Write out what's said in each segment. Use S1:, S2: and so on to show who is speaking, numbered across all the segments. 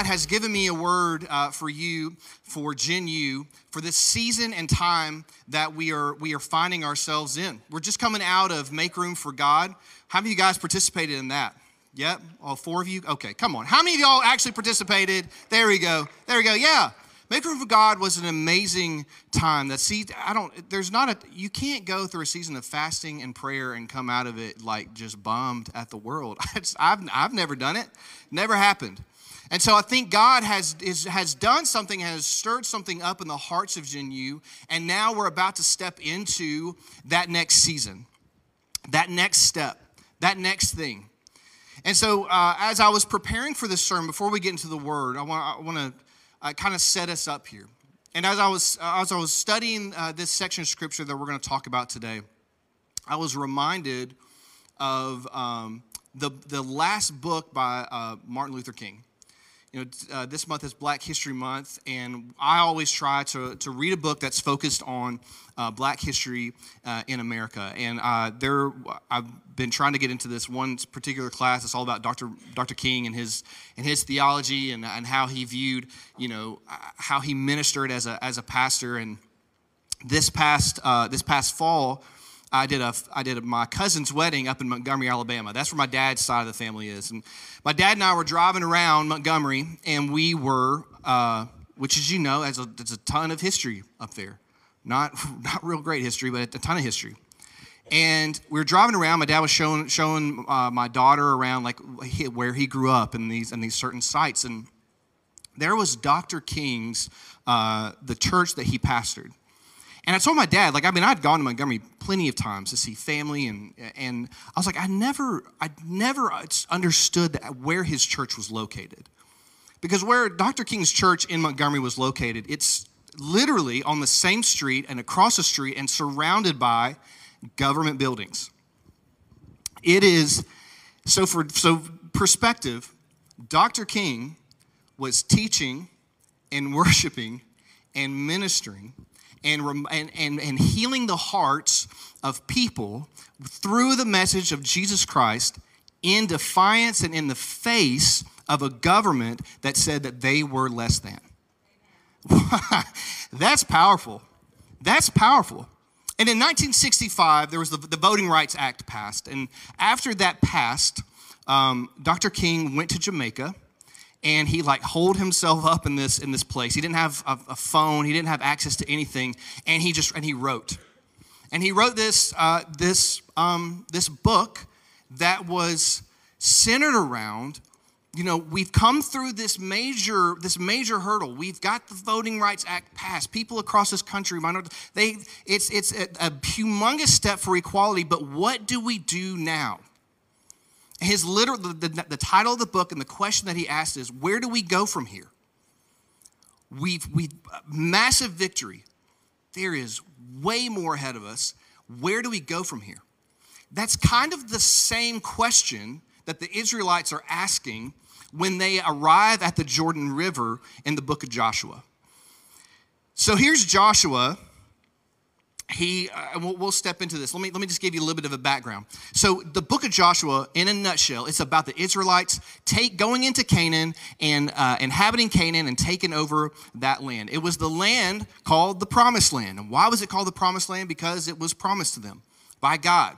S1: God has given me a word uh, for you, for Gen U, for this season and time that we are we are finding ourselves in. We're just coming out of Make Room for God. How many of you guys participated in that? Yep, all four of you. Okay, come on. How many of y'all actually participated? There we go. There we go. Yeah. Make Room for God was an amazing time. That see, I don't. There's not a. You can't go through a season of fasting and prayer and come out of it like just bummed at the world. I've I've never done it. Never happened. And so I think God has is, has done something, has stirred something up in the hearts of Gen U, and now we're about to step into that next season, that next step, that next thing. And so, uh, as I was preparing for this sermon, before we get into the Word, I want to uh, kind of set us up here. And as I was, uh, as I was studying uh, this section of scripture that we're going to talk about today, I was reminded of um, the, the last book by uh, Martin Luther King. You know, uh, this month is Black History Month, and I always try to, to read a book that's focused on uh, Black history uh, in America. And uh, there, I've been trying to get into this one particular class. It's all about Dr. Dr. King and his and his theology and, and how he viewed, you know, uh, how he ministered as a as a pastor. And this past uh, this past fall. I did a I did a, my cousin's wedding up in Montgomery, Alabama. That's where my dad's side of the family is. And my dad and I were driving around Montgomery, and we were, uh, which as you know, there's a, there's a ton of history up there. Not not real great history, but a ton of history. And we were driving around. My dad was showing showing uh, my daughter around like where he grew up in these in these certain sites, and there was Dr. King's uh, the church that he pastored. And I told my dad, like, I mean, I'd gone to Montgomery plenty of times to see family, and and I was like, I never, I never understood where his church was located, because where Dr. King's church in Montgomery was located, it's literally on the same street and across the street and surrounded by government buildings. It is so for so perspective. Dr. King was teaching and worshiping and ministering and, and, and, and healing the hearts of people through the message of Jesus Christ in defiance and in the face of a government that said that they were less than. That's powerful. That's powerful. And in 1965, there was the, the Voting Rights Act passed. And after that passed, um, Dr. King went to Jamaica and he like holed himself up in this in this place. He didn't have a, a, phone. He didn't have access to anything. And he just and he wrote. And he wrote this uh, this um, this book that was centered around you know we've come through this major this major hurdle. We've got the voting rights act passed. People across this country they it's it's a, a humongous step for equality but what do we do now his literal, the, the, the title of the book and the question that he asked is, where do we go from here? We've, we've, massive victory. There is way more ahead of us. Where do we go from here? That's kind of the same question that the Israelites are asking when they arrive at the Jordan River in the book of Joshua. So here's Joshua he uh, we'll, we'll, step into this. Let me let me just give you a little bit of a background. So the book of joshua in a nutshell it's about the israelites take going into canaan and uh, inhabiting canaan and taking over that land. It was the land called the promised land. And why was it called the promised land? Because it was promised to them by god.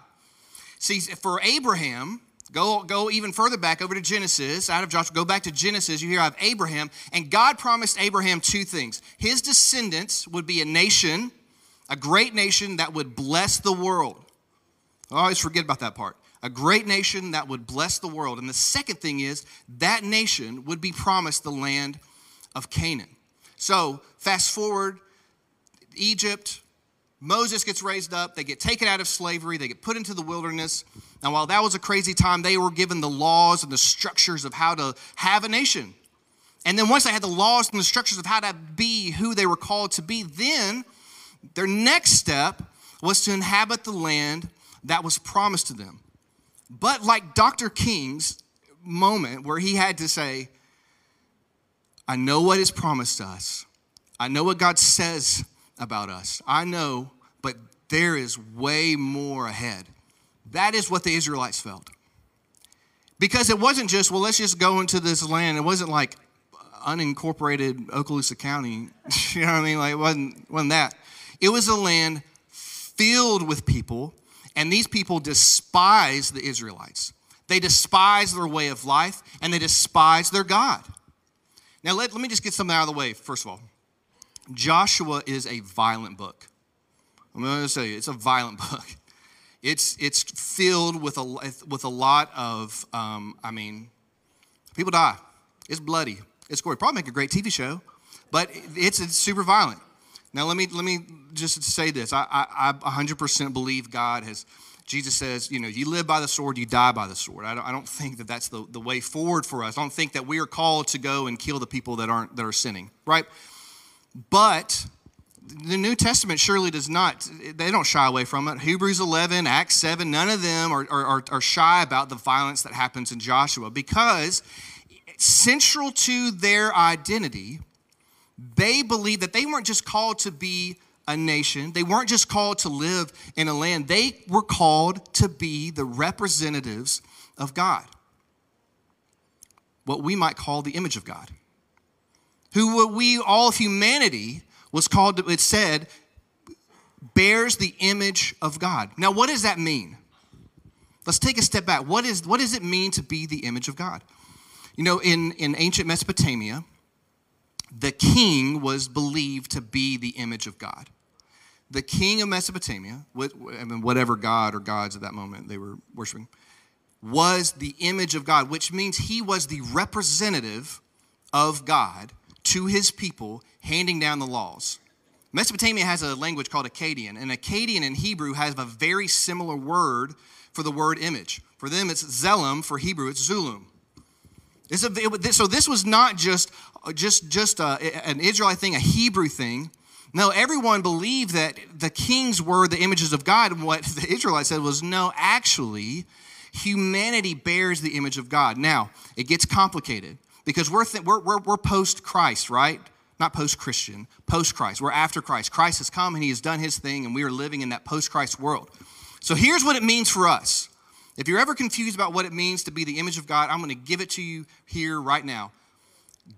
S1: See for abraham Go, go even further back over to Genesis, out of Joshua, go back to Genesis. You hear of Abraham, and God promised Abraham two things. His descendants would be a nation a great nation that would bless the world. I always forget about that part. A great nation that would bless the world. And the second thing is that nation would be promised the land of Canaan. So, fast forward, Egypt, Moses gets raised up, they get taken out of slavery, they get put into the wilderness. Now, while that was a crazy time, they were given the laws and the structures of how to have a nation. And then once they had the laws and the structures of how to be who they were called to be, then their next step was to inhabit the land that was promised to them. But like Dr. King's moment where he had to say, I know what is promised to us. I know what God says about us. I know, but there is way more ahead. That is what the Israelites felt. Because it wasn't just, well, let's just go into this land. It wasn't like unincorporated Okaloosa County. you know what I mean? Like, it wasn't, wasn't that. It was a land filled with people, and these people despised the Israelites. They despised their way of life, and they despised their God. Now, let, let me just get something out of the way, first of all. Joshua is a violent book. I'm going to say it's a violent book. It's, it's filled with a, with a lot of, um, I mean, people die. It's bloody. It's gory. Probably make a great TV show, but it's, it's super violent. Now, let me, let me just say this. I, I, I 100% believe God has, Jesus says, you know, you live by the sword, you die by the sword. I don't, I don't think that that's the, the way forward for us. I don't think that we are called to go and kill the people that aren't, that are sinning, right? But the New Testament surely does not, they don't shy away from it. Hebrews 11, Acts 7, none of them are, are, are shy about the violence that happens in Joshua because central to their identity, they believed that they weren't just called to be a nation, they weren't just called to live in a land, they were called to be the representatives of God. What we might call the image of God. Who we, all of humanity, was called, to, it said, bears the image of God. Now, what does that mean? Let's take a step back. What, is, what does it mean to be the image of God? You know, in, in ancient Mesopotamia, the king was believed to be the image of God. The king of Mesopotamia, whatever god or gods at that moment they were worshiping, was the image of God, which means he was the representative of God to his people handing down the laws. Mesopotamia has a language called Akkadian, and Akkadian in Hebrew has a very similar word for the word image. For them, it's Zelem. For Hebrew, it's Zulum. A, it, so this was not just Uh, just just a, an Israelite thing, a Hebrew thing. No, everyone believed that the kings were the images of God, what the Israelites said was no. Actually, humanity bears the image of God. Now it gets complicated because we're th- we're, we're, we're post Christ, right? not post Christian, post Christ. We're after Christ. Christ has come and he has done his thing, and we are living in that post Christ world. So here's what it means for us. If you're ever confused about what it means to be the image of God, I'm going to give it to you here right now.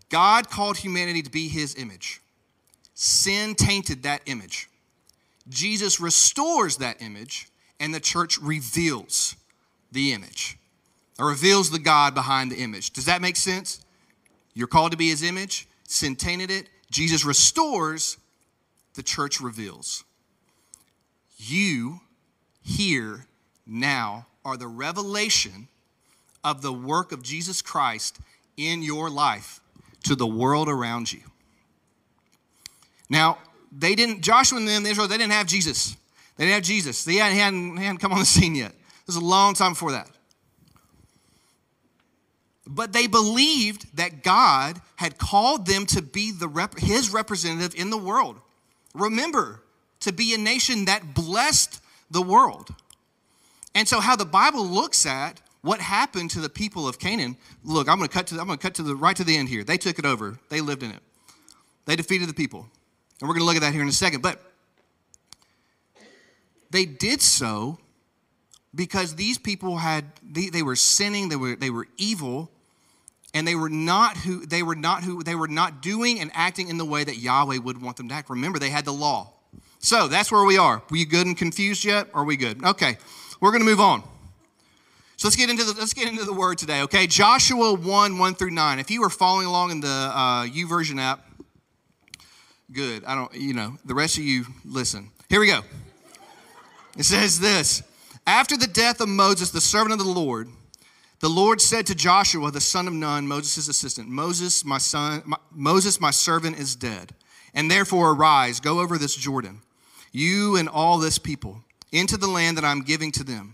S1: God called humanity to be his image, sin tainted that image. Jesus restores that image, and the church reveals the image or reveals the God behind the image. Does that make sense? You're called to be his image, sin tainted it, Jesus restores, the church reveals. You here now are the revelation of the work of Jesus Christ in your life to the world around you. Now, they didn't, Joshua and them, Israel, they didn't have Jesus. They didn't have Jesus. They hadn't, hadn't, hadn't come on the scene yet. It was a long time before that. But they believed that God had called them to be the rep- his representative in the world. Remember, to be a nation that blessed the world. And so how the Bible looks at what happened to the people of Canaan, look, I'm going to cut to the, I'm going to cut to the right to the end here. They took it over. They lived in it. They defeated the people. And we're going to look at that here in a second, but they did so because these people had they, they were sinning, they were they were evil, and they were not who they were not who they were not doing and acting in the way that Yahweh would want them to act. Remember, they had the law. So that's where we are. Were you good and confused yet? Are we good? Okay, we're going to move on. So let's get into the let's get into the word today. Okay, Joshua one one through nine. If you were following along in the uh, version app, good. I don't. You know, the rest of you listen. Here we go. It says this: After the death of Moses, the servant of the Lord the Lord said to Joshua, the son of Nun, Moses' assistant, Moses, my son, my, Moses, my servant, is dead. And therefore arise, go over this Jordan, you and all this people, into the land that I'm giving to them,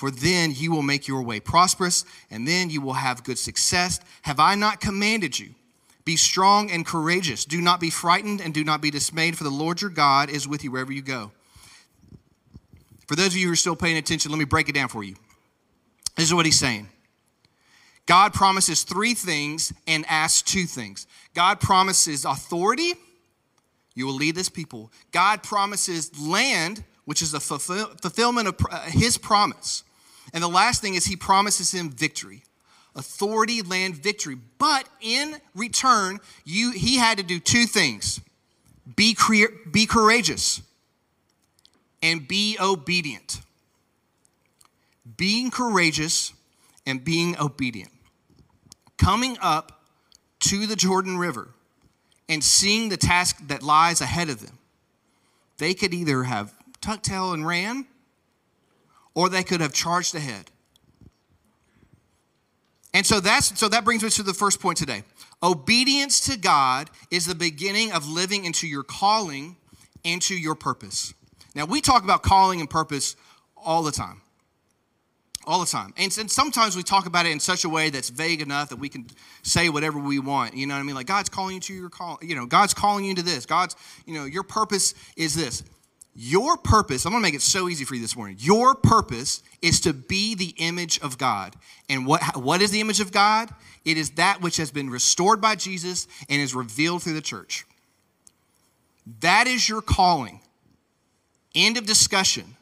S1: For then you will make your way prosperous, and then you will have good success. Have I not commanded you? Be strong and courageous. Do not be frightened and do not be dismayed, for the Lord your God is with you wherever you go. For those of you who are still paying attention, let me break it down for you. This is what he's saying. God promises three things and asks two things. God promises authority, you will lead this people. God promises land, which is the fulfillment of uh, his promise. And the last thing is he promises him victory. Authority, land, victory. But in return, you he had to do two things. Be, cre- be courageous and be obedient being courageous and being obedient. Coming up to the Jordan River and seeing the task that lies ahead of them, they could either have tucked tail and ran, or they could have charged ahead. And so that's so that brings us to the first point today. Obedience to God is the beginning of living into your calling, into your purpose. Now we talk about calling and purpose all the time all the time. And, and, sometimes we talk about it in such a way that's vague enough that we can say whatever we want. You know what I mean? Like God's calling you to your call, you know, God's calling you to this. God's, you know, your purpose is this. Your purpose, I'm gonna make it so easy for you this morning. Your purpose is to be the image of God. And what, what is the image of God? It is that which has been restored by Jesus and is revealed through the church. That is your calling. End of discussion.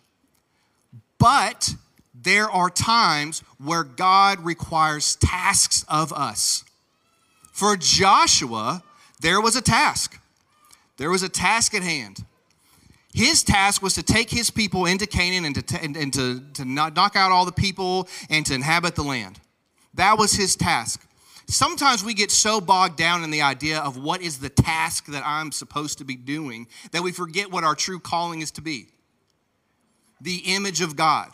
S1: But there are times where God requires tasks of us. For Joshua, there was a task. There was a task at hand. His task was to take his people into Canaan and to, and, and to, to knock out all the people and to inhabit the land. That was his task. Sometimes we get so bogged down in the idea of what is the task that I'm supposed to be doing that we forget what our true calling is to be the image of God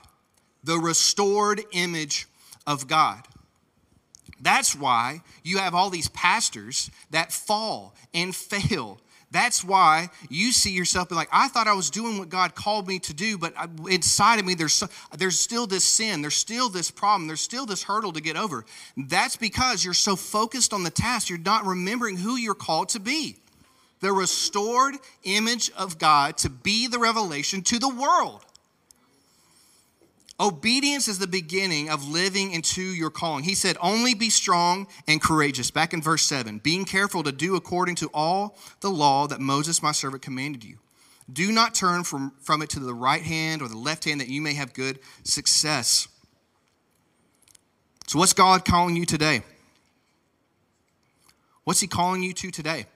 S1: the restored image of God. That's why you have all these pastors that fall and fail. That's why you see yourself be like, I thought I was doing what God called me to do, but inside of me, there's, so, there's still this sin, there's still this problem, there's still this hurdle to get over. That's because you're so focused on the task, you're not remembering who you're called to be the restored image of God to be the revelation to the world. Obedience is the beginning of living into your calling. He said, Only be strong and courageous. Back in verse 7, being careful to do according to all the law that Moses, my servant, commanded you. Do not turn from, from it to the right hand or the left hand that you may have good success. So, what's God calling you today? What's He calling you to today?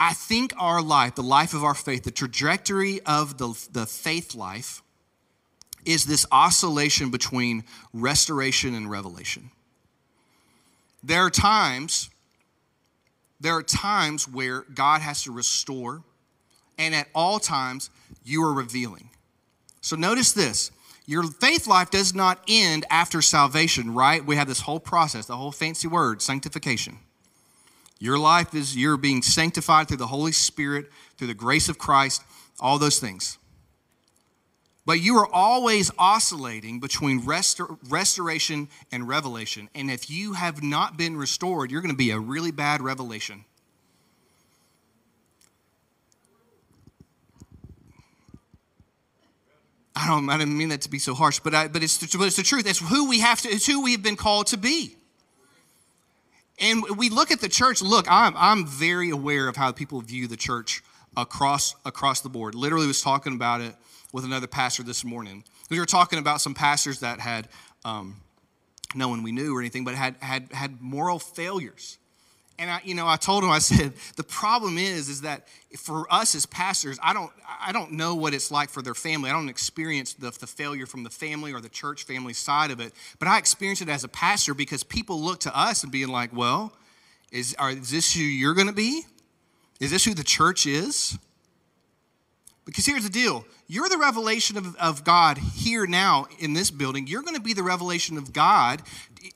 S1: I think our life, the life of our faith, the trajectory of the, the faith life, is this oscillation between restoration and revelation. There are times, there are times where God has to restore, and at all times, you are revealing. So notice this your faith life does not end after salvation, right? We have this whole process, the whole fancy word, sanctification. Your life is you're being sanctified through the Holy Spirit, through the grace of Christ, all those things. But you are always oscillating between restor- restoration and revelation. And if you have not been restored, you're going to be a really bad revelation. I don't, I didn't mean that to be so harsh, but, I, but, it's, but it's the truth. It's who we have to, it's who we have been called to be. And we look at the church. Look, I'm, I'm very aware of how people view the church across, across the board. Literally was talking about it with another pastor this morning. We were talking about some pastors that had, um, no one we knew or anything, but had, had, had moral failures. And I, you know, I told him, I said, the problem is, is that for us as pastors, I don't, I don't know what it's like for their family. I don't experience the, the failure from the family or the church family side of it. But I experience it as a pastor because people look to us and being like, well, is, are, is this who you're going to be? Is this who the church is? Because here's the deal you're the revelation of, of God here now in this building. You're going to be the revelation of God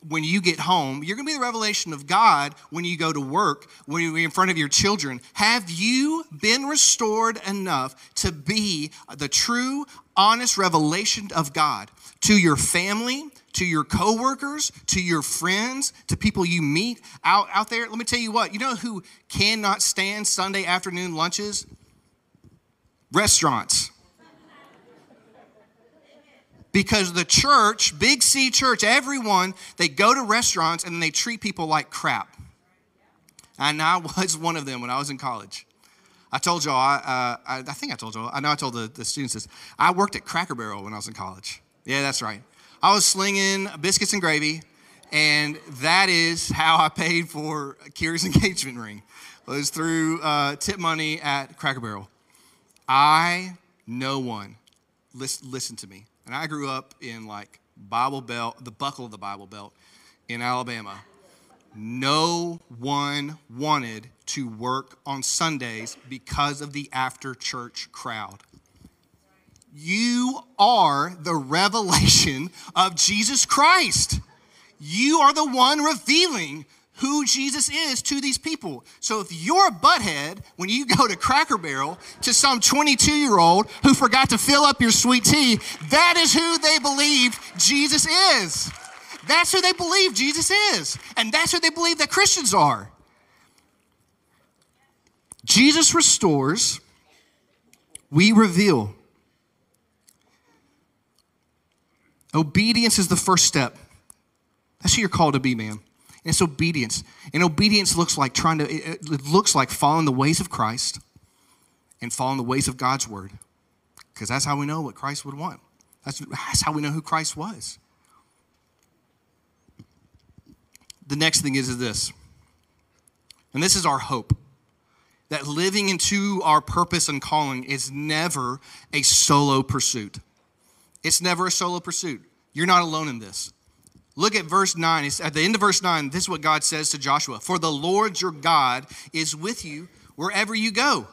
S1: when you get home. You're going to be the revelation of God when you go to work, when you're in front of your children. Have you been restored enough to be the true, honest revelation of God to your family, to your coworkers, to your friends, to people you meet out, out there? Let me tell you what, you know who cannot stand Sunday afternoon lunches? Restaurants. Because the church, Big C church, everyone, they go to restaurants and they treat people like crap. And I was one of them when I was in college. I told y'all, I, uh, I, I, think I told y'all, I know I told the, the students this. I worked at Cracker Barrel when I was in college. Yeah, that's right. I was slinging biscuits and gravy, and that is how I paid for Kira's engagement ring. Was through uh, tip money at Cracker Barrel. I, no one, listen, listen to me. And I grew up in like Bible Belt, the buckle of the Bible Belt in Alabama. No one wanted to work on Sundays because of the after church crowd. You are the revelation of Jesus Christ. You are the one revealing who Jesus is to these people. So if you're a butthead when you go to Cracker Barrel to some 22 year old who forgot to fill up your sweet tea, that is who they believe Jesus is. That's who they believe Jesus is. And that's who they believe that Christians are. Jesus restores, we reveal. Obedience is the first step. That's who you're called to be, man. It's obedience. And obedience looks like trying to, it looks like following the ways of Christ and following the ways of God's word. Because that's how we know what Christ would want. That's, that's how we know who Christ was. The next thing is, is this, and this is our hope that living into our purpose and calling is never a solo pursuit. It's never a solo pursuit. You're not alone in this. Look at verse 9. It's at the end of verse 9, this is what God says to Joshua For the Lord your God is with you wherever you go.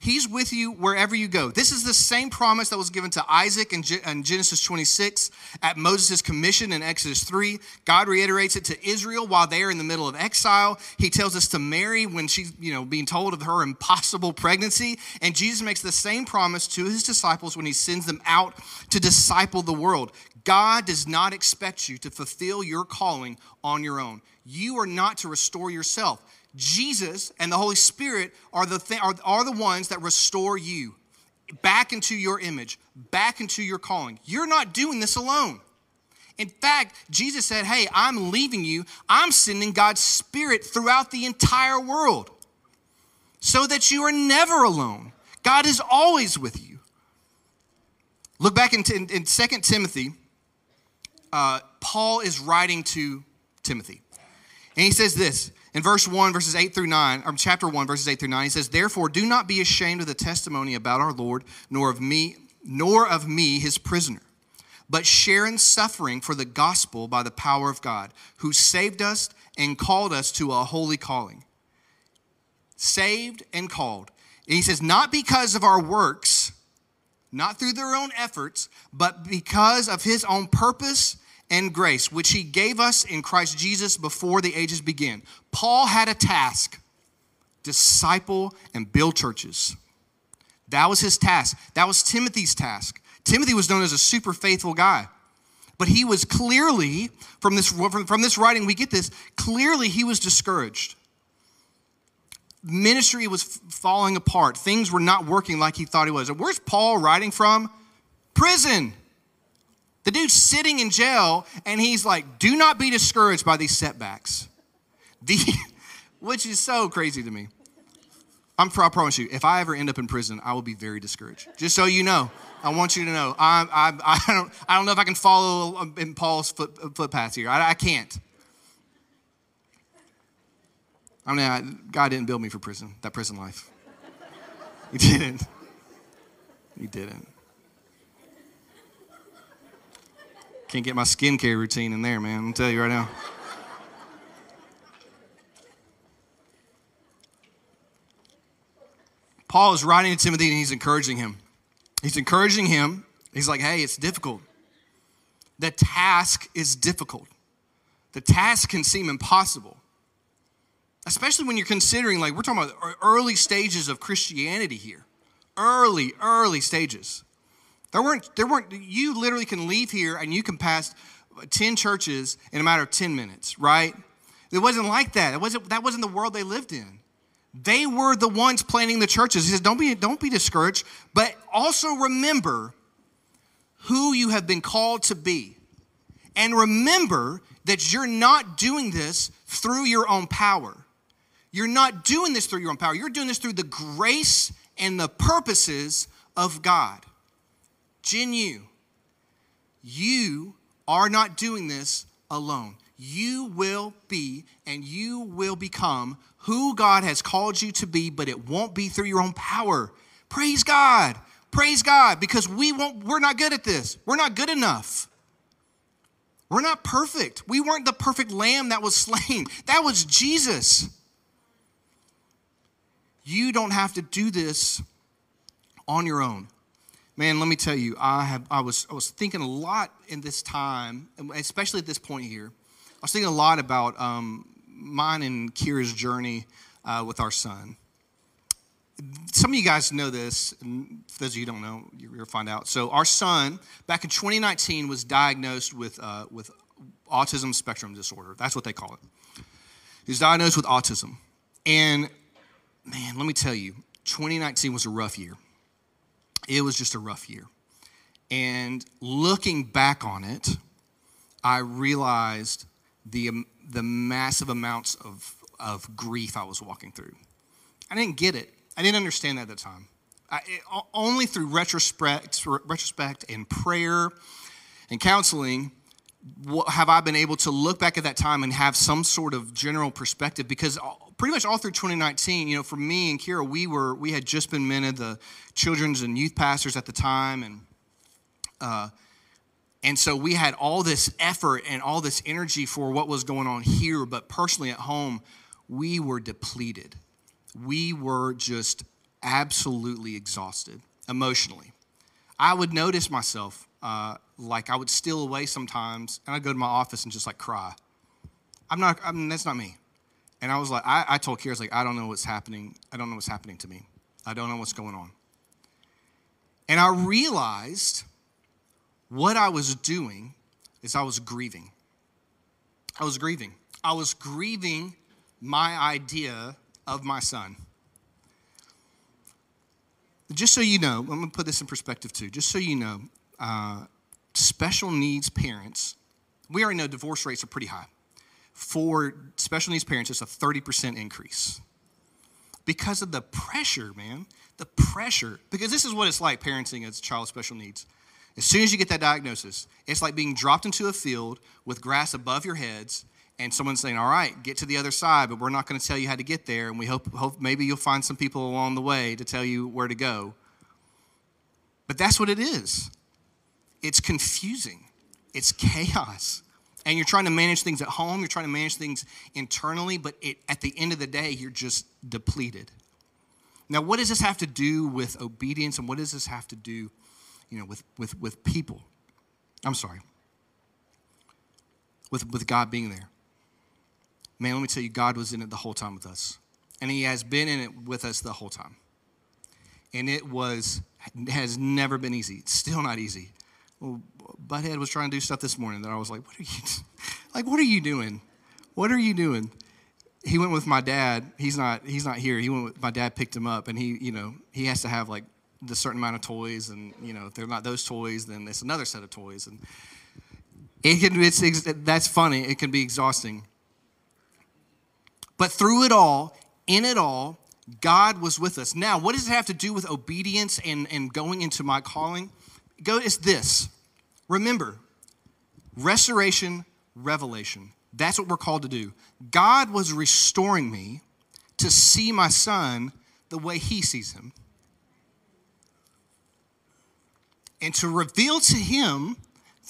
S1: He's with you wherever you go. This is the same promise that was given to Isaac in, Genesis 26 at Moses' commission in Exodus 3. God reiterates it to Israel while they're in the middle of exile. He tells us to Mary when she's, you know, being told of her impossible pregnancy. And Jesus makes the same promise to his disciples when he sends them out to disciple the world. God does not expect you to fulfill your calling on your own. You are not to restore yourself. Jesus and the Holy Spirit are the, th- are, are the ones that restore you back into your image, back into your calling. You're not doing this alone. In fact, Jesus said, Hey, I'm leaving you. I'm sending God's Spirit throughout the entire world so that you are never alone. God is always with you. Look back in, in, in 2 Timothy uh, Paul is writing to Timothy. And he says this in verse 1, verses 8 through 9, or chapter 1, verses 8 through 9. He says, Therefore, do not be ashamed of the testimony about our Lord, nor of me, nor of me, his prisoner, but share in suffering for the gospel by the power of God, who saved us and called us to a holy calling. Saved and called. And he says, Not because of our works, not through their own efforts, but because of his own purpose and grace, which he gave us in Christ Jesus before the ages began. Paul had a task disciple and build churches. That was his task. That was Timothy's task. Timothy was known as a super faithful guy. But he was clearly, from this, from this writing, we get this, clearly he was discouraged ministry was falling apart. Things were not working like he thought he was. Where's Paul writing from? Prison. The dude's sitting in jail and he's like, do not be discouraged by these setbacks. The, which is so crazy to me. I'm, I promise you, if I ever end up in prison, I will be very discouraged. Just so you know, I want you to know. I, I, I, don't, I don't know if I can follow uh, in Paul's foot, uh, footpath here. I, I can't. I mean, I, God didn't build me for prison, that prison life. He didn't. He didn't. Can't get my skincare routine in there, man. I'll tell you right now. Paul is writing to Timothy and he's encouraging him. He's encouraging him. He's like, hey, it's difficult. The task is difficult. The task can seem impossible, especially when you're considering, like, we're talking about early stages of Christianity here. Early, early stages. There weren't, there weren't, you literally can leave here and you can pass 10 churches in a matter of 10 minutes, right? It wasn't like that. It wasn't, that wasn't the world they lived in. They were the ones planning the churches. He says, don't be, don't be discouraged, but also remember who you have been called to be. And remember that you're not doing this through your own power. You're not doing this through your own power. You're doing this through the grace and the purposes of God. Gen U, you are not doing this alone. You will be and you will become who God has called you to be, but it won't be through your own power. Praise God. Praise God because we won't we're not good at this. We're not good enough. We're not perfect. We weren't the perfect lamb that was slain. That was Jesus. You don't have to do this on your own. Man, let me tell you, I have I was I was thinking a lot in this time, especially at this point here. I was thinking a lot about um, mine and Kira's journey uh, with our son. Some of you guys know this, for those of you who don't know, you'll find out. So, our son, back in 2019, was diagnosed with, uh, with autism spectrum disorder. That's what they call it. He was diagnosed with autism. And man, let me tell you, 2019 was a rough year. It was just a rough year. And looking back on it, I realized the, um, the massive amounts of, of grief I was walking through. I didn't get it. I didn't understand that at the time. I, it, only through retrospect, retrospect and prayer and counseling have I been able to look back at that time and have some sort of general perspective because pretty much all through 2019, you know, for me and Kira, we were we had just been minted the children's and youth pastors at the time, and uh, and so we had all this effort and all this energy for what was going on here, but personally at home, we were depleted. We were just absolutely exhausted emotionally. I would notice myself, uh, like I would steal away sometimes, and I'd go to my office and just like cry. I'm not, I mean, that's not me. And I was like, I, I told Kira, like, I don't know what's happening. I don't know what's happening to me. I don't know what's going on. And I realized what I was doing is I was grieving. I was grieving. I was grieving my idea of my son. Just so you know, I'm going to put this in perspective too. Just so you know, uh, special needs parents, we already know divorce rates are pretty high. For special needs parents, it's a 30% increase because of the pressure, man. The pressure. Because this is what it's like parenting as a child with special needs. As soon as you get that diagnosis, it's like being dropped into a field with grass above your heads and someone saying, All right, get to the other side, but we're not going to tell you how to get there. And we hope, hope maybe you'll find some people along the way to tell you where to go. But that's what it is it's confusing, it's chaos. And you're trying to manage things at home, you're trying to manage things internally, but it, at the end of the day, you're just depleted. Now, what does this have to do with obedience, and what does this have to do you know, with, with, with people. I'm sorry. With, with God being there. Man, let me tell you, God was in it the whole time with us. And He has been in it with us the whole time. And it was, has never been easy. It's still not easy. Well, Butthead was trying to do stuff this morning that I was like, what are you, like, what are you doing? What are you doing? He went with my dad. He's not, he's not here. He went with, my dad picked him up and he, you know, he has to have like the certain amount of toys, and you know if they're not those toys, then it's another set of toys, and it can it's that's funny. It can be exhausting. But through it all, in it all, God was with us. Now, what does it have to do with obedience and, and going into my calling? Go, it's this. Remember, restoration, revelation. That's what we're called to do. God was restoring me to see my son the way he sees him. And to reveal to him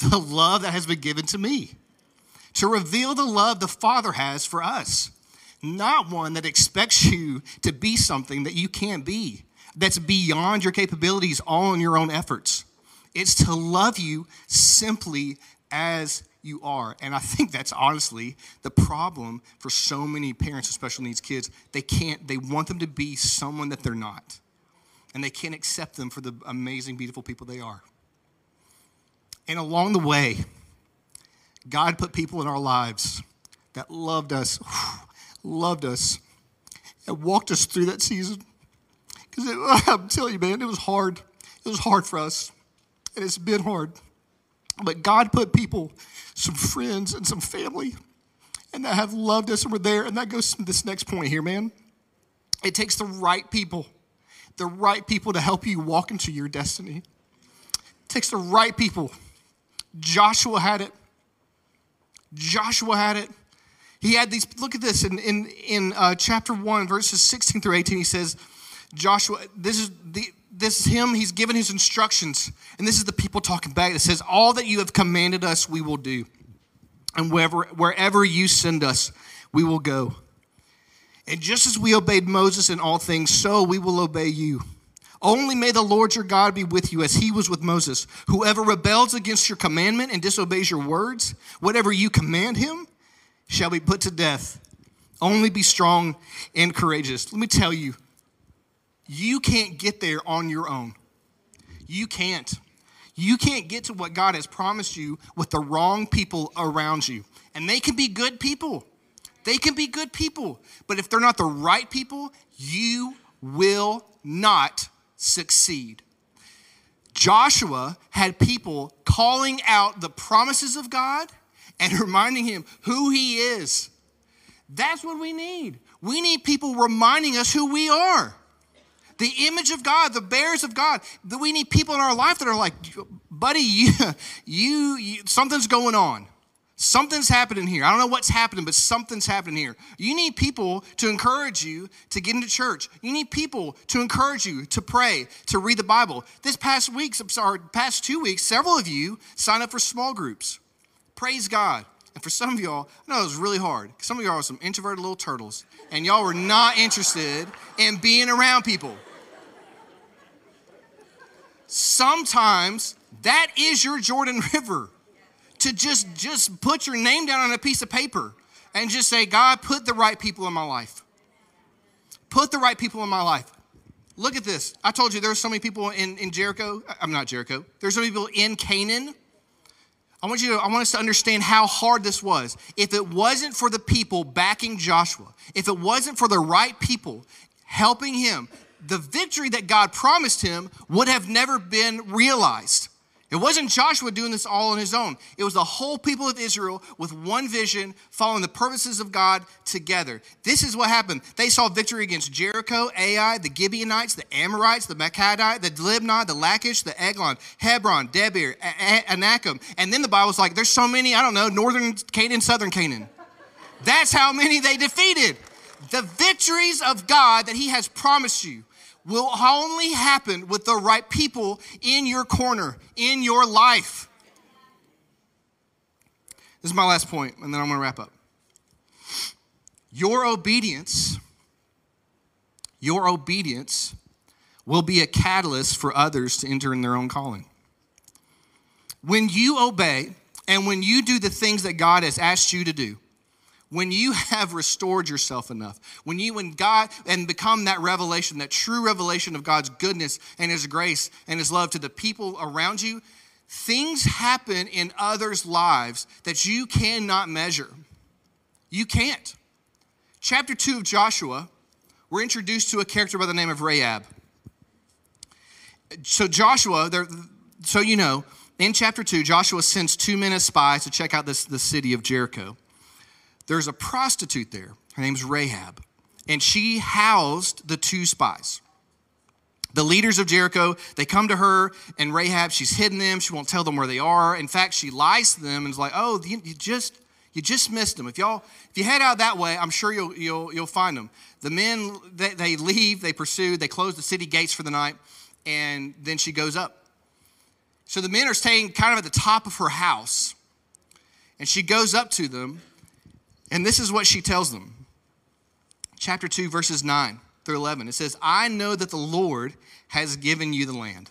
S1: the love that has been given to me. To reveal the love the Father has for us. Not one that expects you to be something that you can't be, that's beyond your capabilities, all in your own efforts. It's to love you simply as you are. And I think that's honestly the problem for so many parents of special needs kids. They can't, they want them to be someone that they're not. And they can't accept them for the amazing, beautiful people they are. And along the way, God put people in our lives that loved us, loved us, and walked us through that season. Because I'm telling you, man, it was hard. It was hard for us, and it's been hard. But God put people, some friends and some family, and that have loved us and were there. And that goes to this next point here, man. It takes the right people, the right people to help you walk into your destiny. It takes the right people. Joshua had it. Joshua had it. He had these, look at this in, in, in uh, chapter 1, verses 16 through 18. He says, Joshua, this is the, this is him, he's given his instructions. And this is the people talking back. It says, All that you have commanded us, we will do. And wherever, wherever you send us, we will go. And just as we obeyed Moses in all things, so we will obey you. Only may the Lord your God be with you as he was with Moses. Whoever rebels against your commandment and disobeys your words, whatever you command him, shall be put to death. Only be strong and courageous. Let me tell you, you can't get there on your own. You can't. You can't get to what God has promised you with the wrong people around you. And they can be good people. They can be good people. But if they're not the right people, you will not succeed. Joshua had people calling out the promises of God and reminding him who he is. That's what we need. We need people reminding us who we are the image of God, the bearers of God. That we need people in our life that are like, buddy, you, you, you, something's going on. Something's happening here. I don't know what's happening, but something's happening here. You need people to encourage you to get into church. You need people to encourage you to pray, to read the Bible. This past week, sorry, past two weeks, several of you signed up for small groups. Praise God. And for some of y'all, I know it was really hard. Some of y'all are some introverted little turtles, and y'all were not interested in being around people. Sometimes that is your Jordan River. To just just put your name down on a piece of paper and just say, God, put the right people in my life. Put the right people in my life. Look at this. I told you there were so many people in, in Jericho. I'm not Jericho. There's so many people in Canaan. I want you to, I want us to understand how hard this was. If it wasn't for the people backing Joshua, if it wasn't for the right people helping him, the victory that God promised him would have never been realized. It wasn't Joshua doing this all on his own. It was the whole people of Israel with one vision, following the purposes of God together. This is what happened. They saw victory against Jericho, Ai, the Gibeonites, the Amorites, the Maccabite, the Libnah, the Lachish, the Eglon, Hebron, Debir, Anakim. And then the Bible's like, there's so many, I don't know, northern Canaan, southern Canaan. That's how many they defeated. The victories of God that he has promised you will only happen with the right people in your corner, in your life. This is my last point, and then I'm going to wrap up. Your obedience, your obedience will be a catalyst for others to enter in their own calling. When you obey and when you do the things that God has asked you to do, when you have restored yourself enough, when you and God and become that revelation, that true revelation of God's goodness and His grace and His love to the people around you, things happen in others' lives that you cannot measure. You can't. Chapter 2 of Joshua, we're introduced to a character by the name of Rahab. So, Joshua, so you know, in chapter 2, Joshua sends two men as spies to check out this, the city of Jericho there's a prostitute there. Her name's Rahab. And she housed the two spies. The leaders of Jericho, they come to her, and Rahab, she's hidden them. She won't tell them where they are. In fact, she lies to them and is like, oh, you, you just, You just missed them. If y'all, if you head out that way, I'm sure you'll you'll you'll find them. The men they, they leave, they pursue, they close the city gates for the night, and then she goes up. So the men are staying kind of at the top of her house, and she goes up to them, and this is what she tells them. Chapter 2, verses 9 through 11. It says, I know that the Lord has given you the land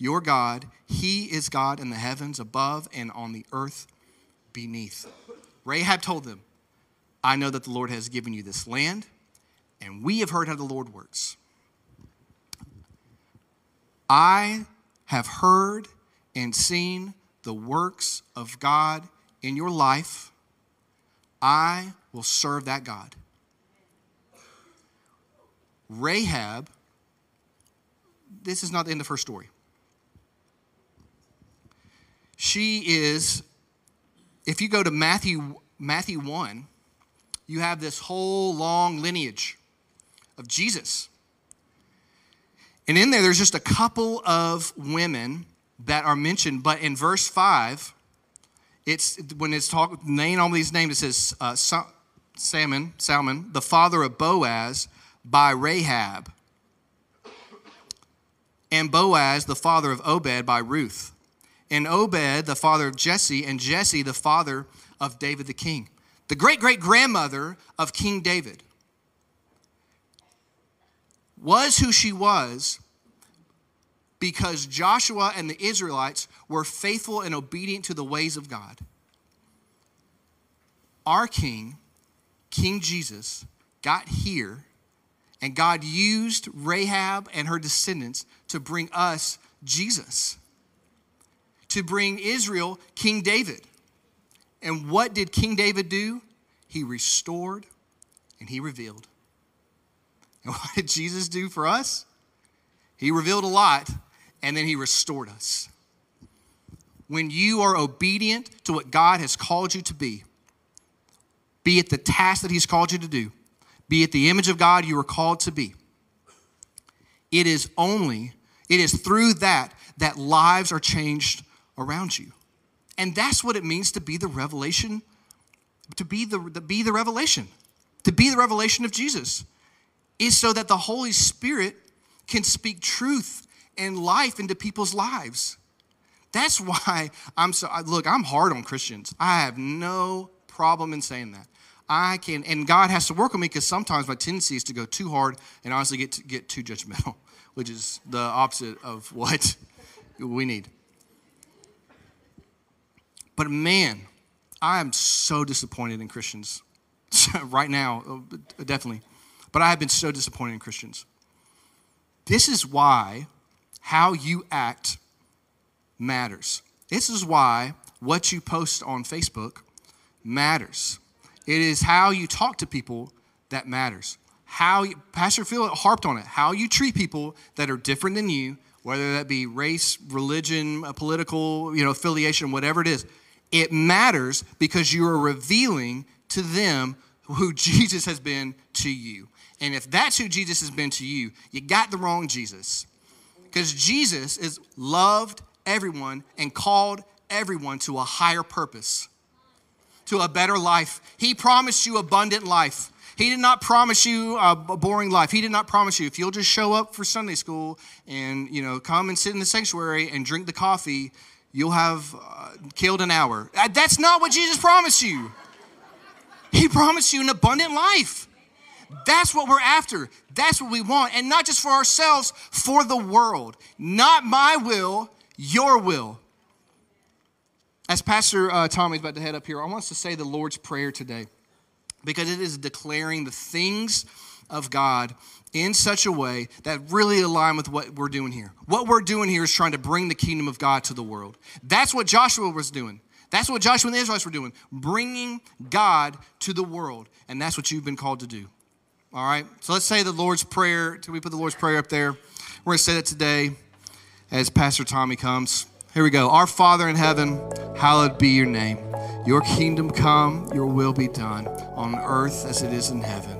S1: your God, He is God in the heavens above and on the earth beneath. Rahab told them, I know that the Lord has given you this land, and we have heard how the Lord works. I have heard and seen the works of God in your life. I will serve that God. Rahab, this is not the end of her story. She is, if you go to Matthew, Matthew 1, you have this whole long lineage of Jesus. And in there, there's just a couple of women that are mentioned, but in verse 5, it's when it's talking, name all these names, it says uh, Salmon, Salmon, the father of Boaz by Rahab, and Boaz, the father of Obed by Ruth and Obed, the father of Jesse, and Jesse, the father of David the king, the great great grandmother of King David. Was who she was because Joshua and the Israelites were faithful and obedient to the ways of God. Our king, King Jesus, got here, and God used Rahab and her descendants to bring us Jesus to bring Israel King David. And what did King David do? He restored and he revealed. And what did Jesus do for us? He revealed a lot and then he restored us. When you are obedient to what God has called you to be, be it the task that he's called you to do, be it the image of God you are called to be, it is only, it is through that that lives are changed around you. And that's what it means to be the revelation, to be the, to be the revelation, to be the revelation of Jesus, is so that the Holy Spirit can speak truth and life into people's lives. That's why I'm so, look, I'm hard on Christians. I have no problem in saying that. I can, and God has to work on me because sometimes my tendency is to go too hard and honestly get, to, get too judgmental, which is the opposite of what we need. But man, I am so disappointed in Christians right now, uh, definitely. But I have been so disappointed in Christians. This is why how you act matters. This is why what you post on Facebook matters. It is how you talk to people that matters. How you, Pastor Phil harped on it. How you treat people that are different than you, whether that be race, religion, political, you know, affiliation, whatever it is. It matters because you are revealing to them who Jesus has been to you. And if that's who Jesus has been to you, you got the wrong Jesus. Because Jesus is loved everyone and called everyone to a higher purpose, to a better life. He promised you abundant life. He did not promise you a boring life. He did not promise you if you'll just show up for Sunday school and you know come and sit in the sanctuary and drink the coffee, you'll have uh, killed an hour. Uh, that's not what Jesus promised you. He promised you an abundant life. That's what we're after. That's what we want. And not just for ourselves, for the world. Not my will, your will. As Pastor uh, Tommy is about to head up here, I want us to say the Lord's Prayer today because it is declaring the things of God in such a way that really align with what we're doing here. What we're doing here is trying to bring the kingdom of God to the world. That's what Joshua was doing. That's what Joshua and the Israelites were doing, bringing God to the world. And that's what you've been called to do. All right? So let's say the Lord's Prayer. Can we put the Lord's Prayer up there? We're going to say that today as Pastor Tommy comes. Here we go. Our Father in heaven, hallowed be your name. Your kingdom come, your will be done on earth as it is in heaven.